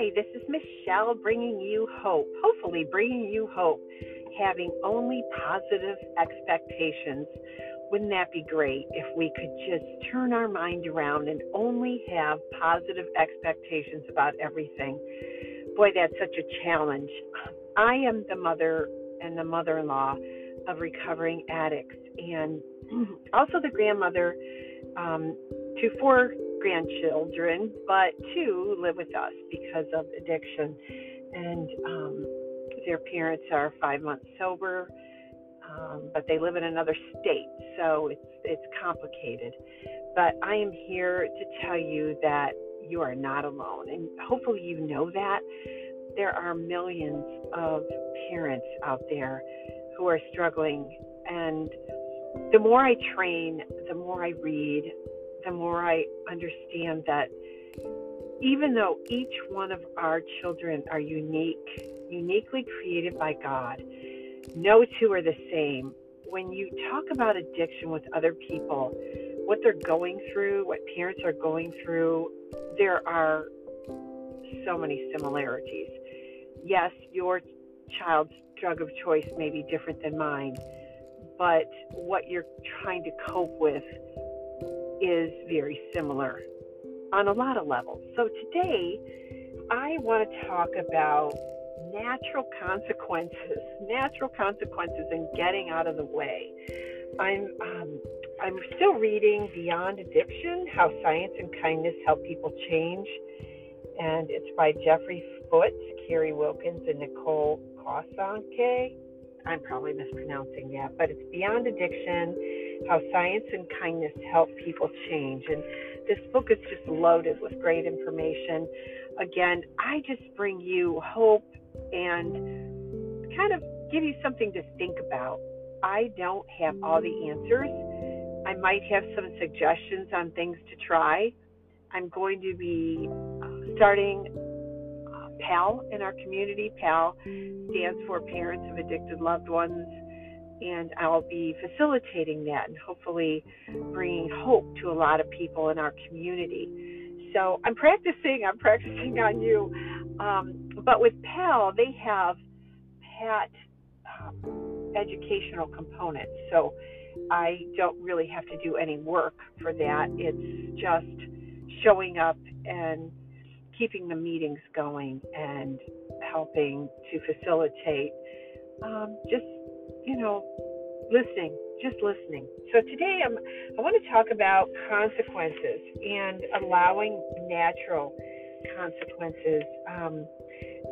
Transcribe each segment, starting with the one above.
Hi, this is Michelle bringing you hope. Hopefully, bringing you hope. Having only positive expectations. Wouldn't that be great if we could just turn our mind around and only have positive expectations about everything? Boy, that's such a challenge. I am the mother and the mother in law of recovering addicts and also the grandmother um, to four grandchildren, but two live with us because of addiction. And um, their parents are five months sober, um, but they live in another state, so it's it's complicated. But I am here to tell you that you are not alone, and hopefully you know that. There are millions of parents out there who are struggling, and the more I train, the more I read, the more I understand that even though each one of our children are unique, uniquely created by God, no two are the same. When you talk about addiction with other people, what they're going through, what parents are going through, there are so many similarities. Yes, your child's drug of choice may be different than mine, but what you're trying to cope with is very similar on a lot of levels. So today, I want to talk about natural consequences, natural consequences, and getting out of the way. I'm um, I'm still reading Beyond Addiction: How Science and Kindness Help People Change, and it's by Jeffrey Foote, Carrie Wilkins, and Nicole Kosanke. I'm probably mispronouncing that, but it's Beyond Addiction how science and kindness help people change. And this book is just loaded with great information. Again, I just bring you hope and kind of give you something to think about. I don't have all the answers. I might have some suggestions on things to try. I'm going to be uh, starting uh, PAL in our community. PAL stands for Parents of Addicted Loved Ones and I'll be facilitating that and hopefully bringing hope to a lot of people in our community. So I'm practicing, I'm practicing on you. Um, but with PAL, they have PAT um, educational components. So I don't really have to do any work for that. It's just showing up and keeping the meetings going and helping to facilitate um, just you know, listening, just listening. So today I'm, I want to talk about consequences and allowing natural consequences. Um,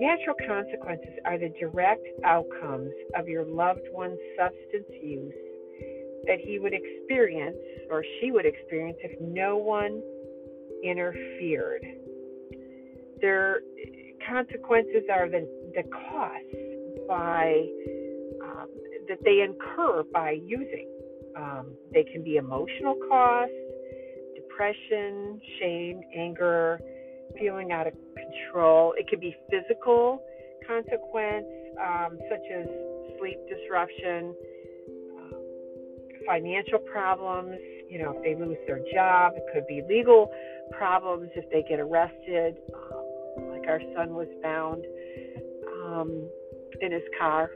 natural consequences are the direct outcomes of your loved one's substance use that he would experience or she would experience if no one interfered. Their consequences are the, the costs by that they incur by using. Um, they can be emotional costs, depression, shame, anger, feeling out of control. It could be physical consequence, um, such as sleep disruption, financial problems. You know, if they lose their job, it could be legal problems if they get arrested. Um, like our son was found um, in his car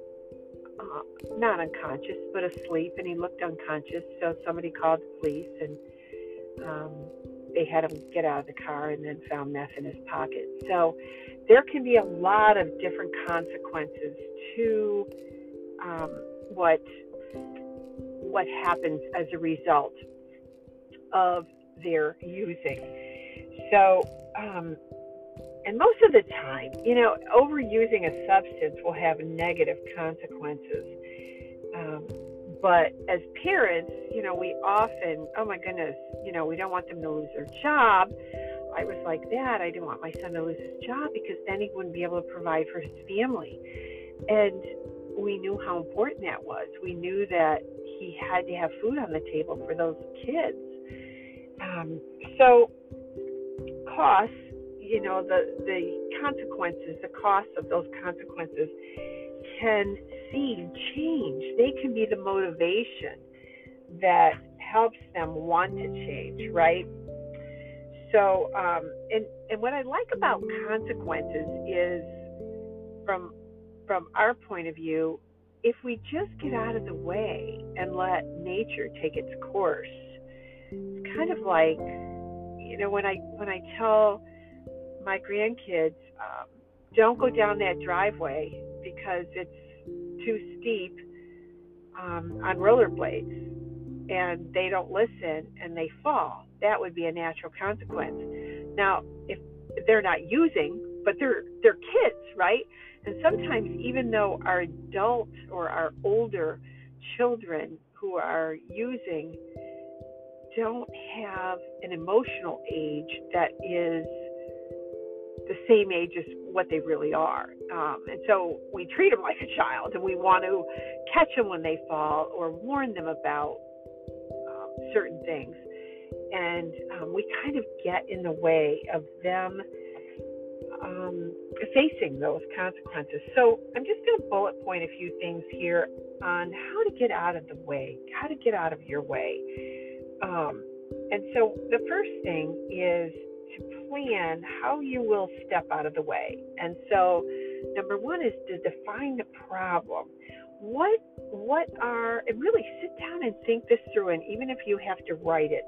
uh, not unconscious, but asleep, and he looked unconscious. So somebody called the police, and um, they had him get out of the car, and then found meth in his pocket. So there can be a lot of different consequences to um, what what happens as a result of their using. So um, and most of the time, you know, overusing a substance will have negative consequences. Um, but as parents, you know, we often, oh my goodness, you know, we don't want them to lose their job. I was like that. I didn't want my son to lose his job because then he wouldn't be able to provide for his family. And we knew how important that was. We knew that he had to have food on the table for those kids. Um, so, costs you know the the consequences, the cost of those consequences can see change. They can be the motivation that helps them want to change, right? So, um, and and what I like about consequences is, from from our point of view, if we just get out of the way and let nature take its course, it's kind of like, you know, when I when I tell my grandkids, um, don't go down that driveway because it's too steep um, on rollerblades and they don't listen and they fall, that would be a natural consequence. Now, if they're not using, but they're they're kids, right? And sometimes even though our adult or our older children who are using don't have an emotional age that is the same age as what they really are. Um, and so we treat them like a child and we want to catch them when they fall or warn them about certain things. And um, we kind of get in the way of them um, facing those consequences. So I'm just going to bullet point a few things here on how to get out of the way, how to get out of your way. Um, and so the first thing is to plan how you will step out of the way. And so number one is to define the problem. What what are and really sit down and think this through and even if you have to write it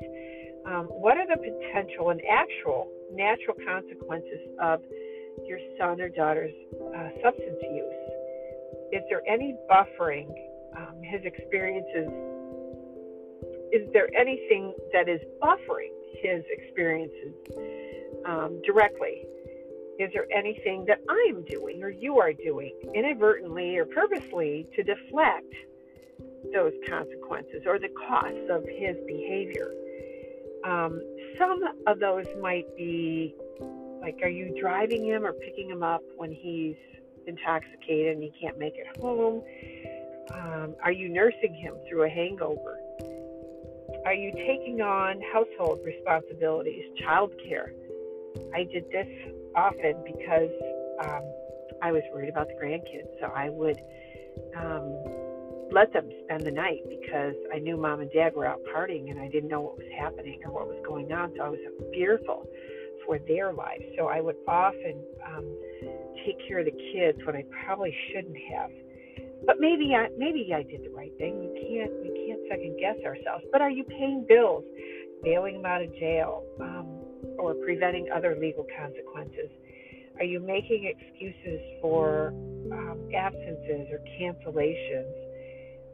um, what are the potential and actual natural consequences of your son or daughter's uh, substance use? Is there any buffering um, his experiences? Is there anything that is buffering his experiences um, directly is there anything that I'm doing or you are doing inadvertently or purposely to deflect those consequences or the costs of his behavior? Um, some of those might be like, are you driving him or picking him up when he's intoxicated and he can't make it home? Um, are you nursing him through a hangover? Are you taking on household responsibilities, childcare? I did this often because um, I was worried about the grandkids. So I would um, let them spend the night because I knew mom and dad were out partying and I didn't know what was happening or what was going on. So I was fearful for their lives. So I would often um, take care of the kids when I probably shouldn't have. But maybe I maybe I did the right thing. You can't can't second guess ourselves. But are you paying bills, bailing them out of jail? Um, or preventing other legal consequences? Are you making excuses for um, absences or cancellations?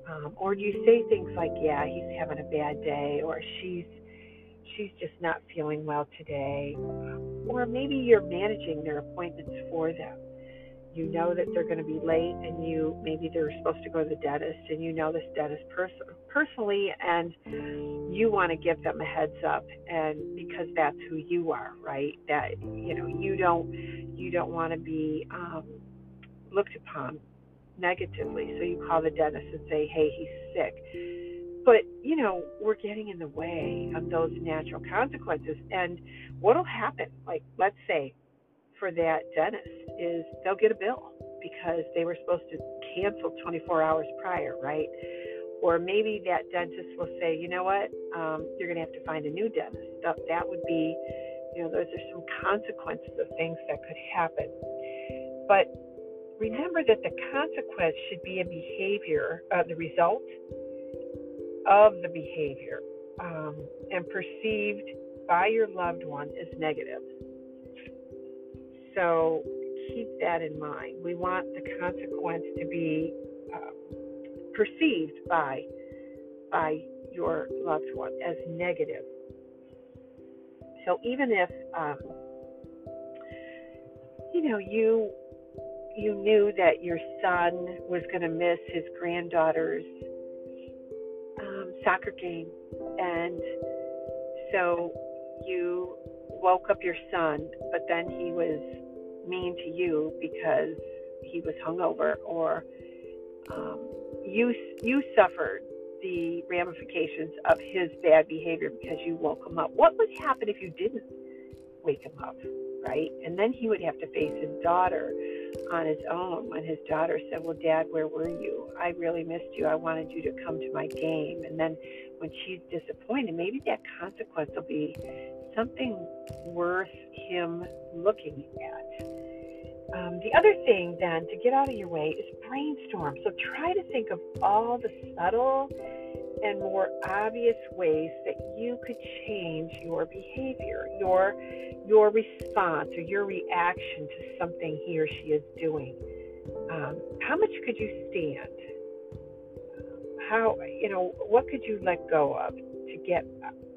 Um, or do you say things like, "Yeah, he's having a bad day," or "She's she's just not feeling well today," um, or maybe you're managing their appointments for them you know that they're going to be late and you maybe they're supposed to go to the dentist and you know this dentist pers- personally and you want to give them a heads up and because that's who you are right? That you know you don't you don't want to be um looked upon negatively. So you call the dentist and say hey he's sick. But you know we're getting in the way of those natural consequences. And what'll happen? Like let's say for that dentist is they'll get a bill because they were supposed to cancel 24 hours prior, right? Or maybe that dentist will say, you know what, um, you're going to have to find a new dentist. That, that would be, you know, those are some consequences of things that could happen. But remember that the consequence should be a behavior, uh, the result of the behavior, um, and perceived by your loved one as negative. So keep that in mind. We want the consequence to be uh, perceived by by your loved one as negative. So even if um, you know you you knew that your son was going to miss his granddaughter's um, soccer game, and so you woke up your son, but then he was mean to you because he was hungover, or um, you you suffered the ramifications of his bad behavior because you woke him up. What would happen if you didn't wake him up, right? And then he would have to face his daughter on his own when his daughter said, Well, Dad, where were you? I really missed you. I wanted you to come to my game. And then when she's disappointed, maybe that consequence will be something worth him looking at. Um, the other thing, then, to get out of your way is brainstorm. So try to think of all the subtle and more obvious ways that you could change your behavior, your your response or your reaction to something he or she is doing. Um, how much could you stand? How you know what could you let go of to get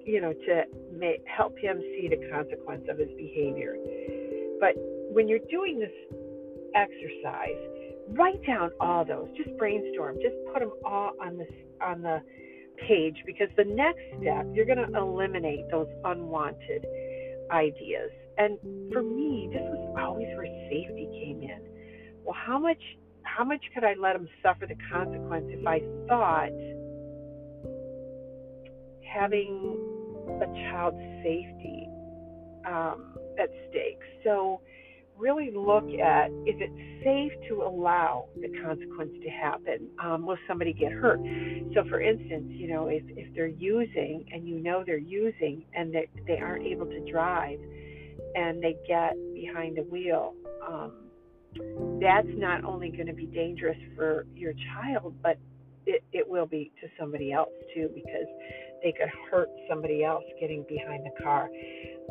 you know to make, help him see the consequence of his behavior? But when you're doing this exercise, write down all those. Just brainstorm. Just put them all on the on the page because the next step you're going to eliminate those unwanted ideas. And for me, this was always where safety came in. Well, how much how much could I let him suffer the consequence if I thought having a child's safety um, at stake? So really look at is it safe to allow the consequence to happen? Um, will somebody get hurt? So, for instance, you know, if, if they're using and you know they're using and that they aren't able to drive and they get behind the wheel, um, that's not only going to be dangerous for your child, but it, it will be to somebody else too because they could hurt somebody else getting behind the car.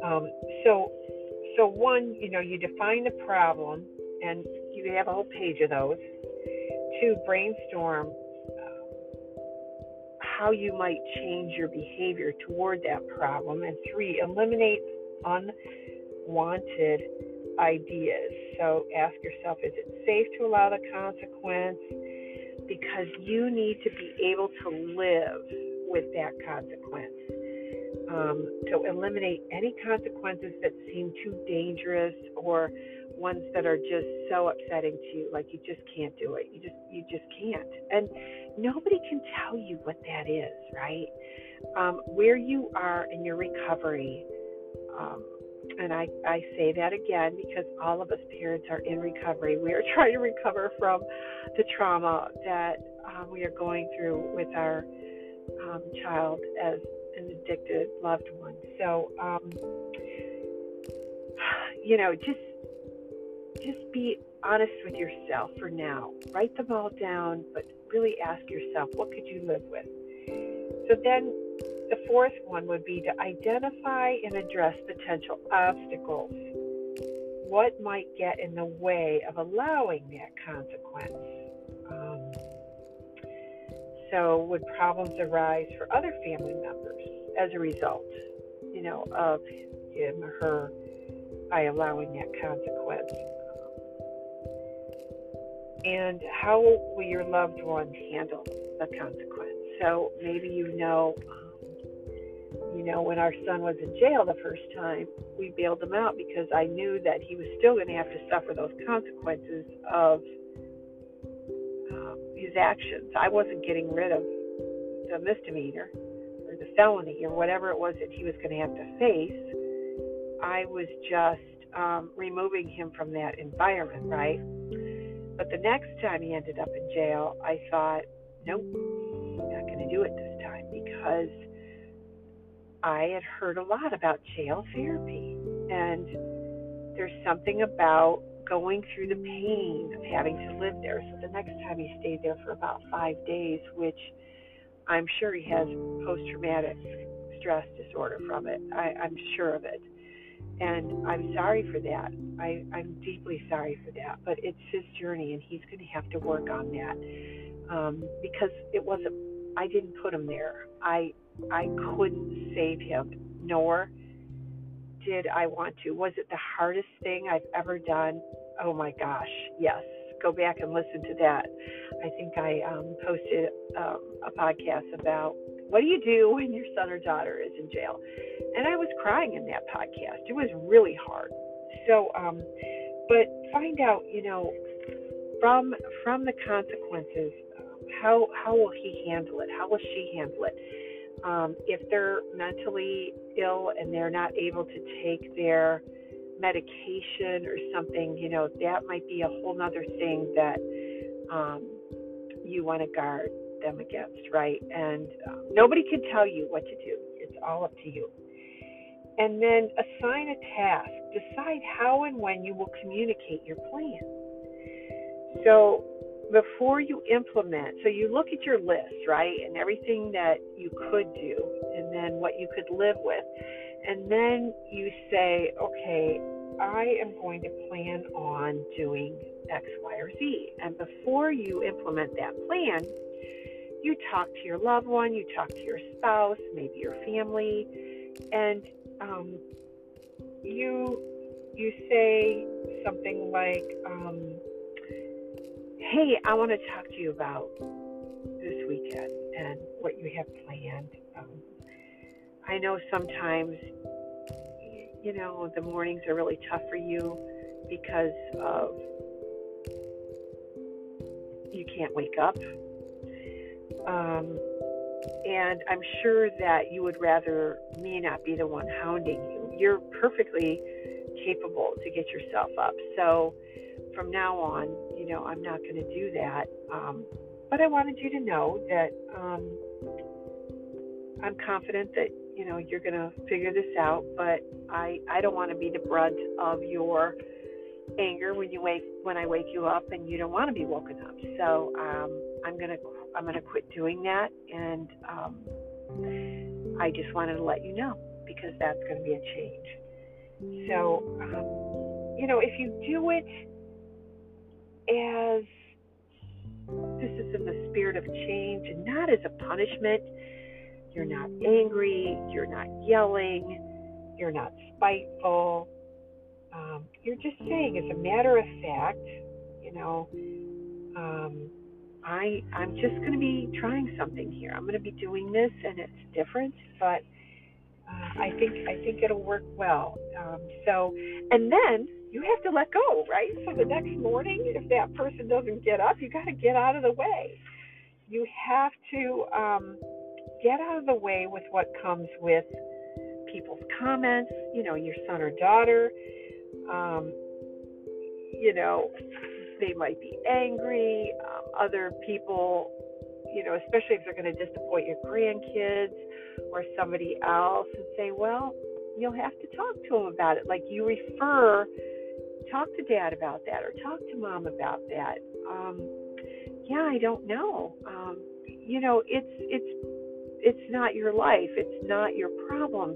Um, so so one, you know, you define the problem, and you have a whole page of those. Two, brainstorm uh, how you might change your behavior toward that problem, and three, eliminate unwanted ideas. So ask yourself, is it safe to allow the consequence? Because you need to be able to live with that consequence. Um, so eliminate any consequences that seem too dangerous or ones that are just so upsetting to you, like you just can't do it. You just you just can't. And nobody can tell you what that is, right? Um, where you are in your recovery, um, and I, I say that again because all of us parents are in recovery. We are trying to recover from the trauma that um, we are going through with our um, child as an addicted loved one. So, um, you know, just just be honest with yourself for now. Write them all down, but really ask yourself, what could you live with? So then the fourth one would be to identify and address potential obstacles. What might get in the way of allowing that consequence? Um, so, would problems arise for other family members as a result, you know, of him or her by allowing that consequence? And how will your loved ones handle the consequence? So maybe you know, you know, when our son was in jail the first time, we bailed him out because I knew that he was still going to have to suffer those consequences of his actions. I wasn't getting rid of the misdemeanor or the felony or whatever it was that he was going to have to face. I was just um, removing him from that environment, right? But the next time he ended up in jail, I thought, nope, not going to do it this time because I had heard a lot about jail therapy. And there's something about going through the pain of having to live there. So the next time he stayed there for about five days, which I'm sure he has post traumatic stress disorder from it. I, I'm sure of it. And I'm sorry for that. I, I'm deeply sorry for that. But it's his journey, and he's going to have to work on that um, because it wasn't. I didn't put him there. I I couldn't save him, nor did I want to. Was it the hardest thing I've ever done? Oh my gosh, yes. Go back and listen to that. I think I um, posted um, a podcast about what do you do when your son or daughter is in jail, and I was crying in that podcast. It was really hard. So, um, but find out, you know, from from the consequences, how how will he handle it? How will she handle it? Um, if they're mentally ill and they're not able to take their medication or something, you know, that might be a whole other thing that um, you want to guard them against, right? And um, nobody can tell you what to do. It's all up to you. And then assign a task. Decide how and when you will communicate your plan. So before you implement, so you look at your list, right, and everything that you could do, and then what you could live with. And then you say, okay, I am going to plan on doing X, Y, or Z. And before you implement that plan, you talk to your loved one, you talk to your spouse, maybe your family, and um, you you say something like, um, "Hey, I want to talk to you about this weekend and what you have planned." Um, I know sometimes, you know, the mornings are really tough for you because of you can't wake up um, and I'm sure that you would rather me not be the one hounding you. You're perfectly capable to get yourself up. So from now on, you know, I'm not going to do that. Um, but I wanted you to know that um, I'm confident that you know you're going to figure this out. But I I don't want to be the brunt of your anger when you wake when I wake you up and you don't want to be woken up. So um, I'm going to I'm to quit doing that, and um, I just wanted to let you know because that's going to be a change. So, um, you know, if you do it as this is in the spirit of change and not as a punishment, you're not angry, you're not yelling, you're not spiteful. Um, you're just saying, as a matter of fact, you know, um, I I'm just going to be trying something here. I'm going to be doing this, and it's different, but uh, I think I think it'll work well. Um, so, and then you have to let go, right? So the next morning, if that person doesn't get up, you got to get out of the way. You have to um, get out of the way with what comes with people's comments. You know, your son or daughter. Um, you know, they might be angry. Um, other people, you know, especially if they're going to disappoint your grandkids or somebody else, and say, well, you'll have to talk to them about it. Like you refer, talk to dad about that, or talk to mom about that. Um, yeah, I don't know. Um, you know, it's it's it's not your life. It's not your problem.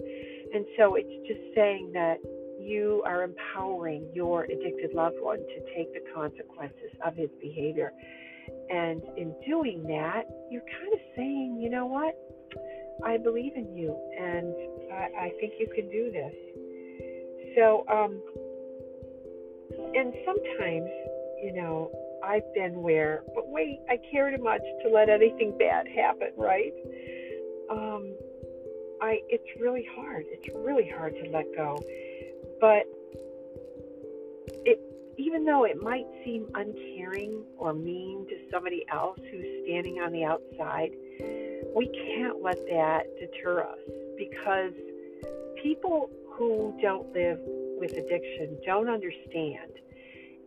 And so it's just saying that you are empowering your addicted loved one to take the consequences of his behavior. And in doing that, you're kind of saying, you know what? I believe in you, and I, I think you can do this. So, um, and sometimes, you know, I've been where, but wait, I care too much to let anything bad happen, right? Um, I, it's really hard. It's really hard to let go. But it, even though it might seem uncaring or mean to somebody else who's standing on the outside, we can't let that deter us because people who don't live with addiction don't understand.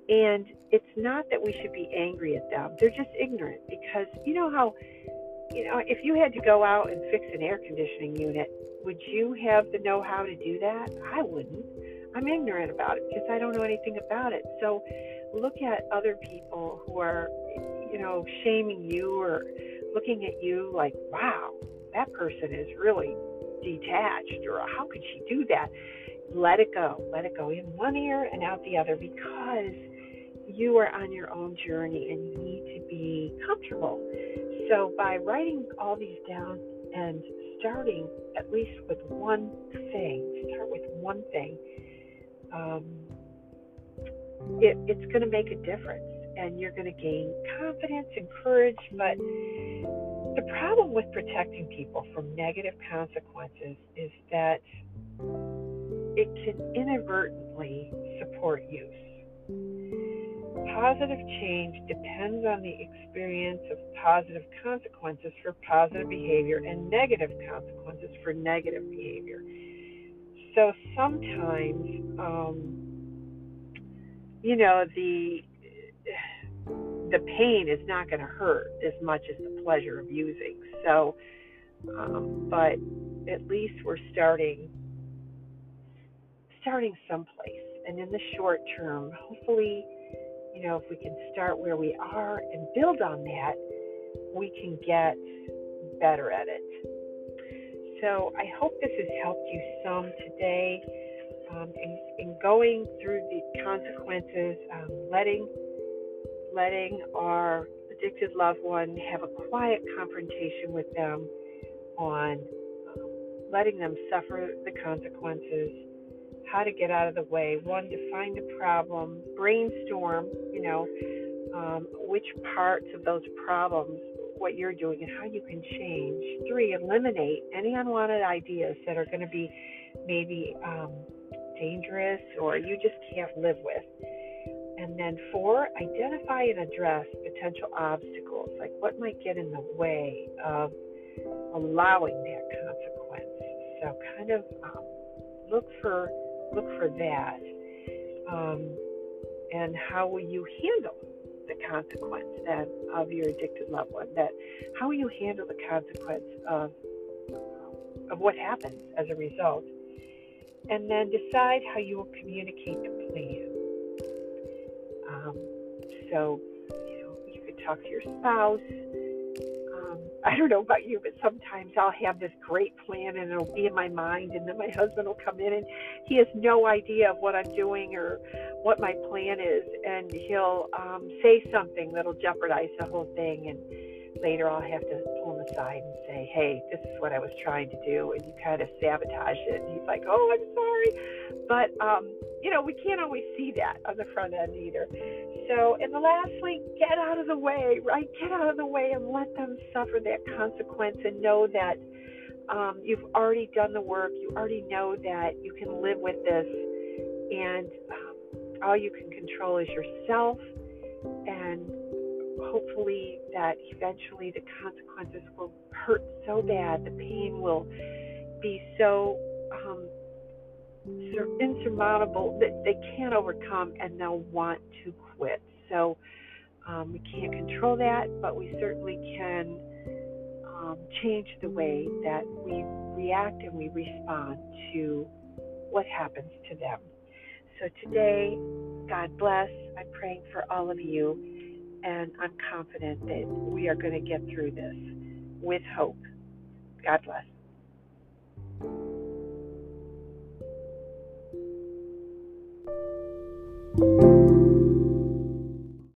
And it's not that we should be angry at them. They're just ignorant because you know how, you know, if you had to go out and fix an air conditioning unit, would you have the know how to do that? I wouldn't. I'm ignorant about it because I don't know anything about it. So look at other people who are, you know, shaming you or looking at you like, wow, that person is really detached or how could she do that? Let it go. Let it go in one ear and out the other because you are on your own journey and you need to be comfortable. So by writing all these down and starting at least with one thing, start with one thing um, it, it's going to make a difference and you're going to gain confidence and courage. But the problem with protecting people from negative consequences is that it can inadvertently support use. Positive change depends on the experience of positive consequences for positive behavior and negative consequences for negative behavior so sometimes um, you know, the the pain is not going to hurt as much as the pleasure of using. So, um, but at least we're starting starting someplace. And in the short term, hopefully, you know, if we can start where we are and build on that, we can get better at it. So I hope this has helped you some today um, in, in, going through the consequences, um, letting letting our addicted loved one have a quiet confrontation with them on um, letting them suffer the consequences, how to get out of the way. One, to find the problem, brainstorm, you know, um, which parts of those problems, what you're doing, and how you can change. Three, eliminate any unwanted ideas that are going to be maybe um, dangerous or you just can't live with. And then four, identify and address potential obstacles, like what might get in the way of allowing that consequence. So kind of um, look for look for that. Um, and how will you handle the consequence then of your addicted loved one? That how will you handle the consequence of of what happens as a result? And then decide how you will communicate the plan. Um, so, you know, you could talk to your spouse. I don't know about you, but sometimes I'll have this great plan and it'll be in my mind, and then my husband will come in and he has no idea of what I'm doing or what my plan is, and he'll um, say something that'll jeopardize the whole thing. And later I'll have to aside and say, hey, this is what I was trying to do. And you kind of sabotage it. And he's like, oh, I'm sorry. But, um, you know, we can't always see that on the front end either. So, and the lastly, get out of the way, right? Get out of the way and let them suffer that consequence and know that um, you've already done the work. You already know that you can live with this. And um, all you can control is yourself and hopefully that eventually the consequences will hurt so bad, the pain will be so um, insurmountable that they can't overcome and they'll want to quit. So um, we can't control that, but we certainly can um, change the way that we react and we respond to what happens to them. So today, God bless. I'm praying for all of you and I'm confident that we are going to get through this with hope. God bless.